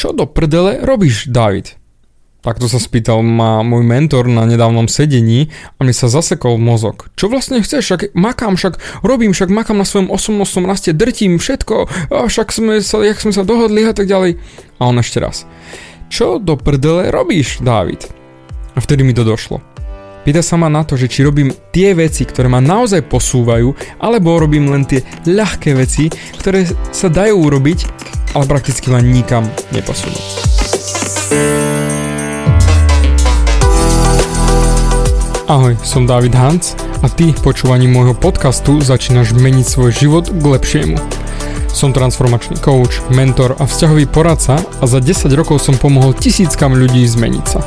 Čo do prdele robíš, David? Takto sa spýtal ma môj mentor na nedávnom sedení a mi sa zasekol mozog. Čo vlastne chceš? Však makám, však robím, však makám na svojom osobnostnom raste, drtím všetko, a však sme sa, jak sme sa dohodli a tak ďalej. A on ešte raz. Čo do prdele robíš, Dávid? A vtedy mi to došlo. Pýta sa ma na to, že či robím tie veci, ktoré ma naozaj posúvajú, alebo robím len tie ľahké veci, ktoré sa dajú urobiť, ale prakticky ma nikam neposunú. Ahoj, som David Hans a ty počúvaním môjho podcastu začínaš meniť svoj život k lepšiemu. Som transformačný coach, mentor a vzťahový poradca a za 10 rokov som pomohol tisíckam ľudí zmeniť sa.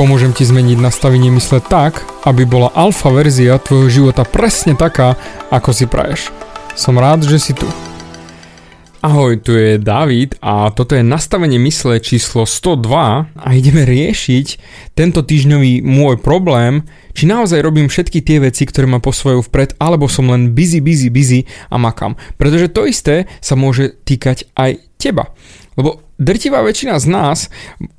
Pomôžem ti zmeniť nastavenie mysle tak, aby bola alfa verzia tvojho života presne taká, ako si praješ. Som rád, že si tu. Ahoj, tu je David a toto je nastavenie mysle číslo 102 a ideme riešiť tento týždňový môj problém, či naozaj robím všetky tie veci, ktoré ma posúvajú vpred, alebo som len busy, busy, busy a makám. Pretože to isté sa môže týkať aj teba. Lebo drtivá väčšina z nás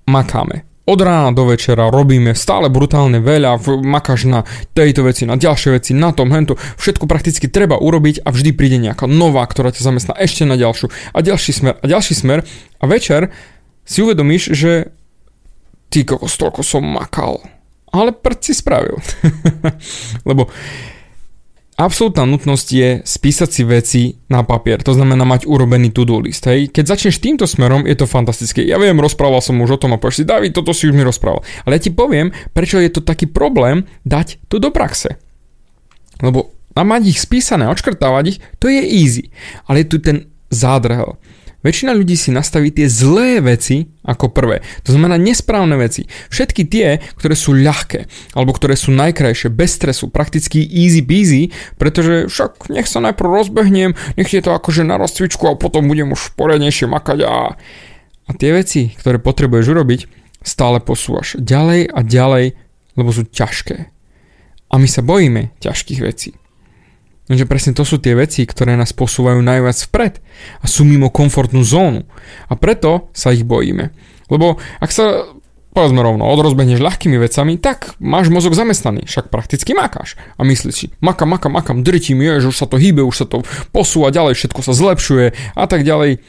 makáme od rána do večera robíme stále brutálne veľa, makáš na tejto veci, na ďalšie veci, na tom, hento, všetko prakticky treba urobiť a vždy príde nejaká nová, ktorá ťa zamestná ešte na ďalšiu a ďalší smer a ďalší smer a večer si uvedomíš, že ty kokos, som makal. Ale prd si spravil. Lebo Absolutná nutnosť je spísať si veci na papier, to znamená mať urobený to-do list. Hej. Keď začneš týmto smerom, je to fantastické. Ja viem, rozprával som už o tom a povieš si, David, toto si už mi rozprával. Ale ja ti poviem, prečo je to taký problém dať to do praxe. Lebo a mať ich spísané, odškrtávať ich, to je easy. Ale je tu ten zádrhel. Väčšina ľudí si nastaví tie zlé veci ako prvé. To znamená nesprávne veci. Všetky tie, ktoré sú ľahké, alebo ktoré sú najkrajšie, bez stresu, prakticky easy peasy, pretože však nech sa najprv rozbehnem, nech je to akože na rozcvičku a potom budem už poriadnejšie makať a... A tie veci, ktoré potrebuješ urobiť, stále posúvaš ďalej a ďalej, lebo sú ťažké. A my sa bojíme ťažkých vecí. Lenže presne to sú tie veci, ktoré nás posúvajú najviac vpred a sú mimo komfortnú zónu. A preto sa ich bojíme. Lebo ak sa povedzme rovno, odrozbehneš ľahkými vecami, tak máš mozog zamestnaný, však prakticky makáš. A myslíš si, makam, makam, makam, drtím, je, že už sa to hýbe, už sa to posúva ďalej, všetko sa zlepšuje a tak ďalej.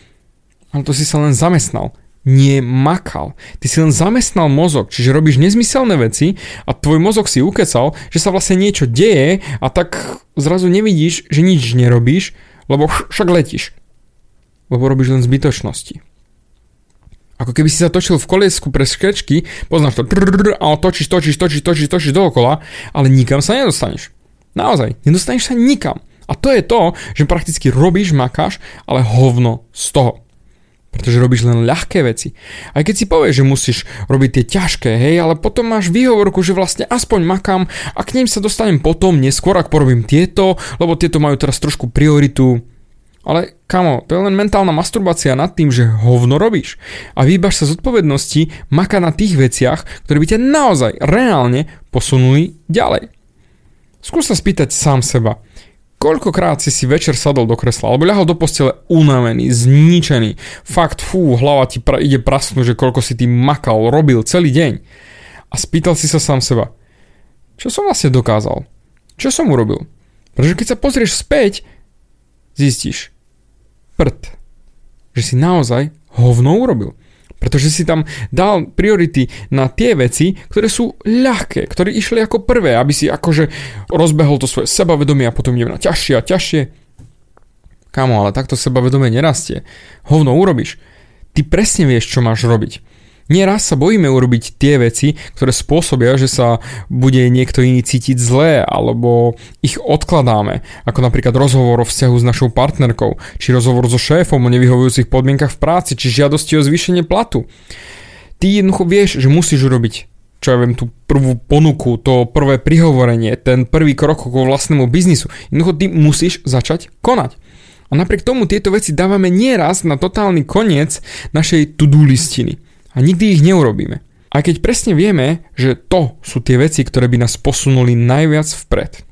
Ale to si sa len zamestnal nie makal. Ty si len zamestnal mozog, čiže robíš nezmyselné veci a tvoj mozog si ukecal, že sa vlastne niečo deje a tak zrazu nevidíš, že nič nerobíš, lebo však letíš. Lebo robíš len zbytočnosti. Ako keby si sa točil v koliesku pre škrečky, poznáš to a točíš, točíš, točíš, točíš, točíš dookola, ale nikam sa nedostaneš. Naozaj, nedostaneš sa nikam. A to je to, že prakticky robíš, makáš, ale hovno z toho pretože robíš len ľahké veci. Aj keď si povieš, že musíš robiť tie ťažké, hej, ale potom máš výhovorku, že vlastne aspoň makám a k ním sa dostanem potom, neskôr, ak porobím tieto, lebo tieto majú teraz trošku prioritu. Ale kamo, to je len mentálna masturbácia nad tým, že hovno robíš. A výbaš sa z odpovednosti maka na tých veciach, ktoré by ťa naozaj reálne posunuli ďalej. Skús sa spýtať sám seba, Koľkokrát si si večer sadol do kresla, alebo ľahol do postele unavený, zničený. Fakt, fú, hlava ti pra- ide prasnúť, že koľko si ty makal, robil celý deň. A spýtal si sa sám seba, čo som vlastne dokázal? Čo som urobil? Pretože keď sa pozrieš späť, zistíš, prd, že si naozaj hovno urobil. Pretože si tam dal priority na tie veci, ktoré sú ľahké, ktoré išli ako prvé, aby si akože rozbehol to svoje sebavedomie a potom ideme na ťažšie a ťažšie. Kamo, ale takto sebavedomie nerastie. Hovno urobíš. Ty presne vieš, čo máš robiť. Nieraz sa bojíme urobiť tie veci, ktoré spôsobia, že sa bude niekto iný cítiť zlé, alebo ich odkladáme, ako napríklad rozhovor o vzťahu s našou partnerkou, či rozhovor so šéfom o nevyhovujúcich podmienkach v práci, či žiadosti o zvýšenie platu. Ty jednoducho vieš, že musíš urobiť čo ja viem, tú prvú ponuku, to prvé prihovorenie, ten prvý krok k vlastnému biznisu. Jednoducho ty musíš začať konať. A napriek tomu tieto veci dávame nieraz na totálny koniec našej to-do listiny. A nikdy ich neurobíme. A keď presne vieme, že to sú tie veci, ktoré by nás posunuli najviac vpred.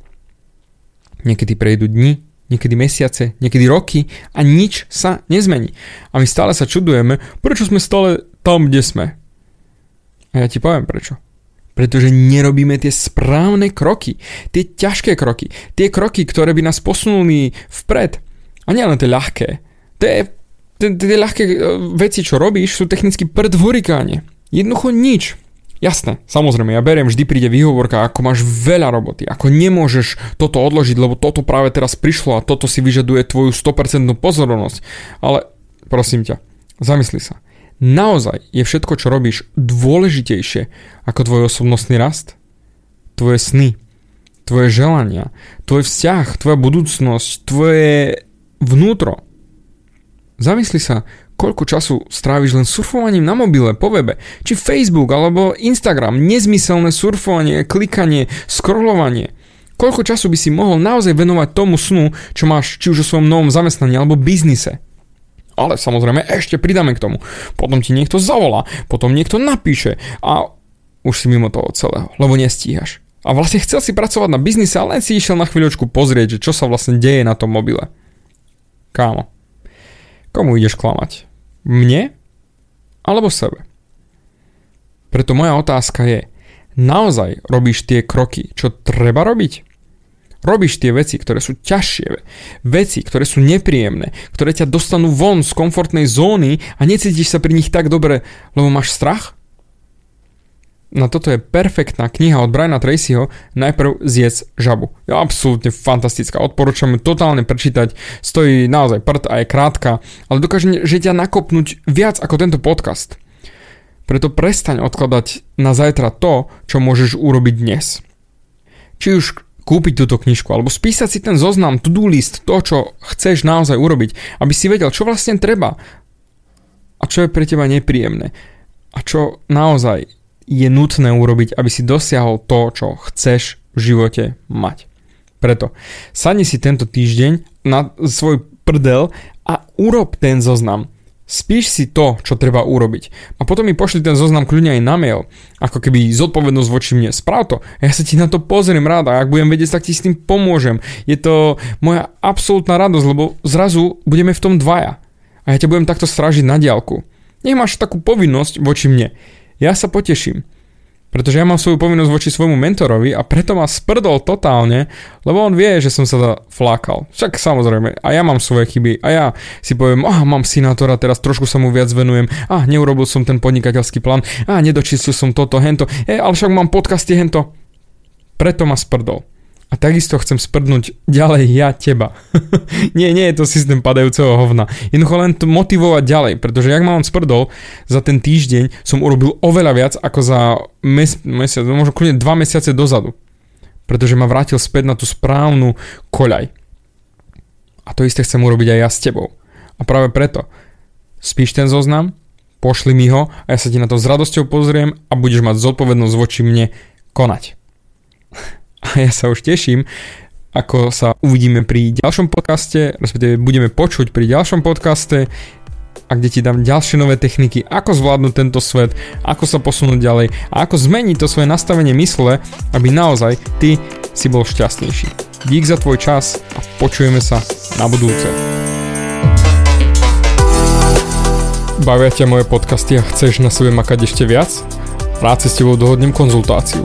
Niekedy prejdú dni, niekedy mesiace, niekedy roky a nič sa nezmení. A my stále sa čudujeme, prečo sme stále tam, kde sme. A ja ti poviem prečo. Pretože nerobíme tie správne kroky, tie ťažké kroky, tie kroky, ktoré by nás posunuli vpred. A nie len tie ľahké. Tie, tie, tie ľahké e, veci, čo robíš, sú technicky prd v hurikáne. Jednoducho nič. Jasné, samozrejme, ja beriem, vždy príde výhovorka, ako máš veľa roboty, ako nemôžeš toto odložiť, lebo toto práve teraz prišlo a toto si vyžaduje tvoju 100% pozornosť. Ale prosím ťa, zamysli sa. Naozaj je všetko, čo robíš, dôležitejšie ako tvoj osobnostný rast? Tvoje sny, tvoje želania, tvoj vzťah, tvoja budúcnosť, tvoje vnútro. Zamysli sa, koľko času stráviš len surfovaním na mobile, po webe, či Facebook alebo Instagram, nezmyselné surfovanie, klikanie, scrollovanie. Koľko času by si mohol naozaj venovať tomu snu, čo máš či už o svojom novom zamestnaní alebo biznise. Ale samozrejme ešte pridáme k tomu. Potom ti niekto zavolá, potom niekto napíše a už si mimo toho celého, lebo nestíhaš. A vlastne chcel si pracovať na biznise, ale len si išiel na chvíľočku pozrieť, že čo sa vlastne deje na tom mobile. Kámo, komu ideš klamať? Mne alebo sebe? Preto moja otázka je, naozaj robíš tie kroky, čo treba robiť? Robíš tie veci, ktoré sú ťažšie, veci, ktoré sú nepríjemné, ktoré ťa dostanú von z komfortnej zóny a necítiš sa pri nich tak dobre, lebo máš strach? Na toto je perfektná kniha od Briana Tracyho Najprv zjedz žabu. Je absolútne fantastická, odporúčam totálne prečítať, stojí naozaj prd a je krátka, ale dokáže že ťa nakopnúť viac ako tento podcast. Preto prestaň odkladať na zajtra to, čo môžeš urobiť dnes. Či už kúpiť túto knižku, alebo spísať si ten zoznam, to-do list, to, čo chceš naozaj urobiť, aby si vedel, čo vlastne treba a čo je pre teba nepríjemné a čo naozaj je nutné urobiť, aby si dosiahol to, čo chceš v živote mať. Preto sadni si tento týždeň na svoj prdel a urob ten zoznam. Spíš si to, čo treba urobiť. A potom mi pošli ten zoznam kľudne aj na mail. Ako keby zodpovednosť voči mne. Sprav to. Ja sa ti na to pozriem rád a ak budem vedieť, tak ti s tým pomôžem. Je to moja absolútna radosť, lebo zrazu budeme v tom dvaja. A ja ťa budem takto strážiť na diálku. Nech máš takú povinnosť voči mne ja sa poteším. Pretože ja mám svoju povinnosť voči svojmu mentorovi a preto ma sprdol totálne, lebo on vie, že som sa flákal. Však samozrejme, a ja mám svoje chyby a ja si poviem, ah, mám sinátora, teraz trošku sa mu viac venujem, ah, neurobil som ten podnikateľský plán, ah, nedočistil som toto, hento, e, ale však mám podcasty, hento. Preto ma sprdol. A takisto chcem sprdnúť ďalej ja teba. nie, nie je to systém padajúceho hovna. Jednoducho len to motivovať ďalej, pretože jak ma on sprdol, za ten týždeň som urobil oveľa viac ako za mes- mesiac, možno kľudne dva mesiace dozadu. Pretože ma vrátil späť na tú správnu koľaj. A to isté chcem urobiť aj ja s tebou. A práve preto spíš ten zoznam, pošli mi ho a ja sa ti na to s radosťou pozriem a budeš mať zodpovednosť voči mne konať. a ja sa už teším, ako sa uvidíme pri ďalšom podcaste, respektíve budeme počuť pri ďalšom podcaste a kde ti dám ďalšie nové techniky, ako zvládnuť tento svet, ako sa posunúť ďalej a ako zmeniť to svoje nastavenie mysle, aby naozaj ty si bol šťastnejší. Dík za tvoj čas a počujeme sa na budúce. Bavia ťa moje podcasty a chceš na sebe makať ešte viac? Rád si s tebou dohodnem konzultáciu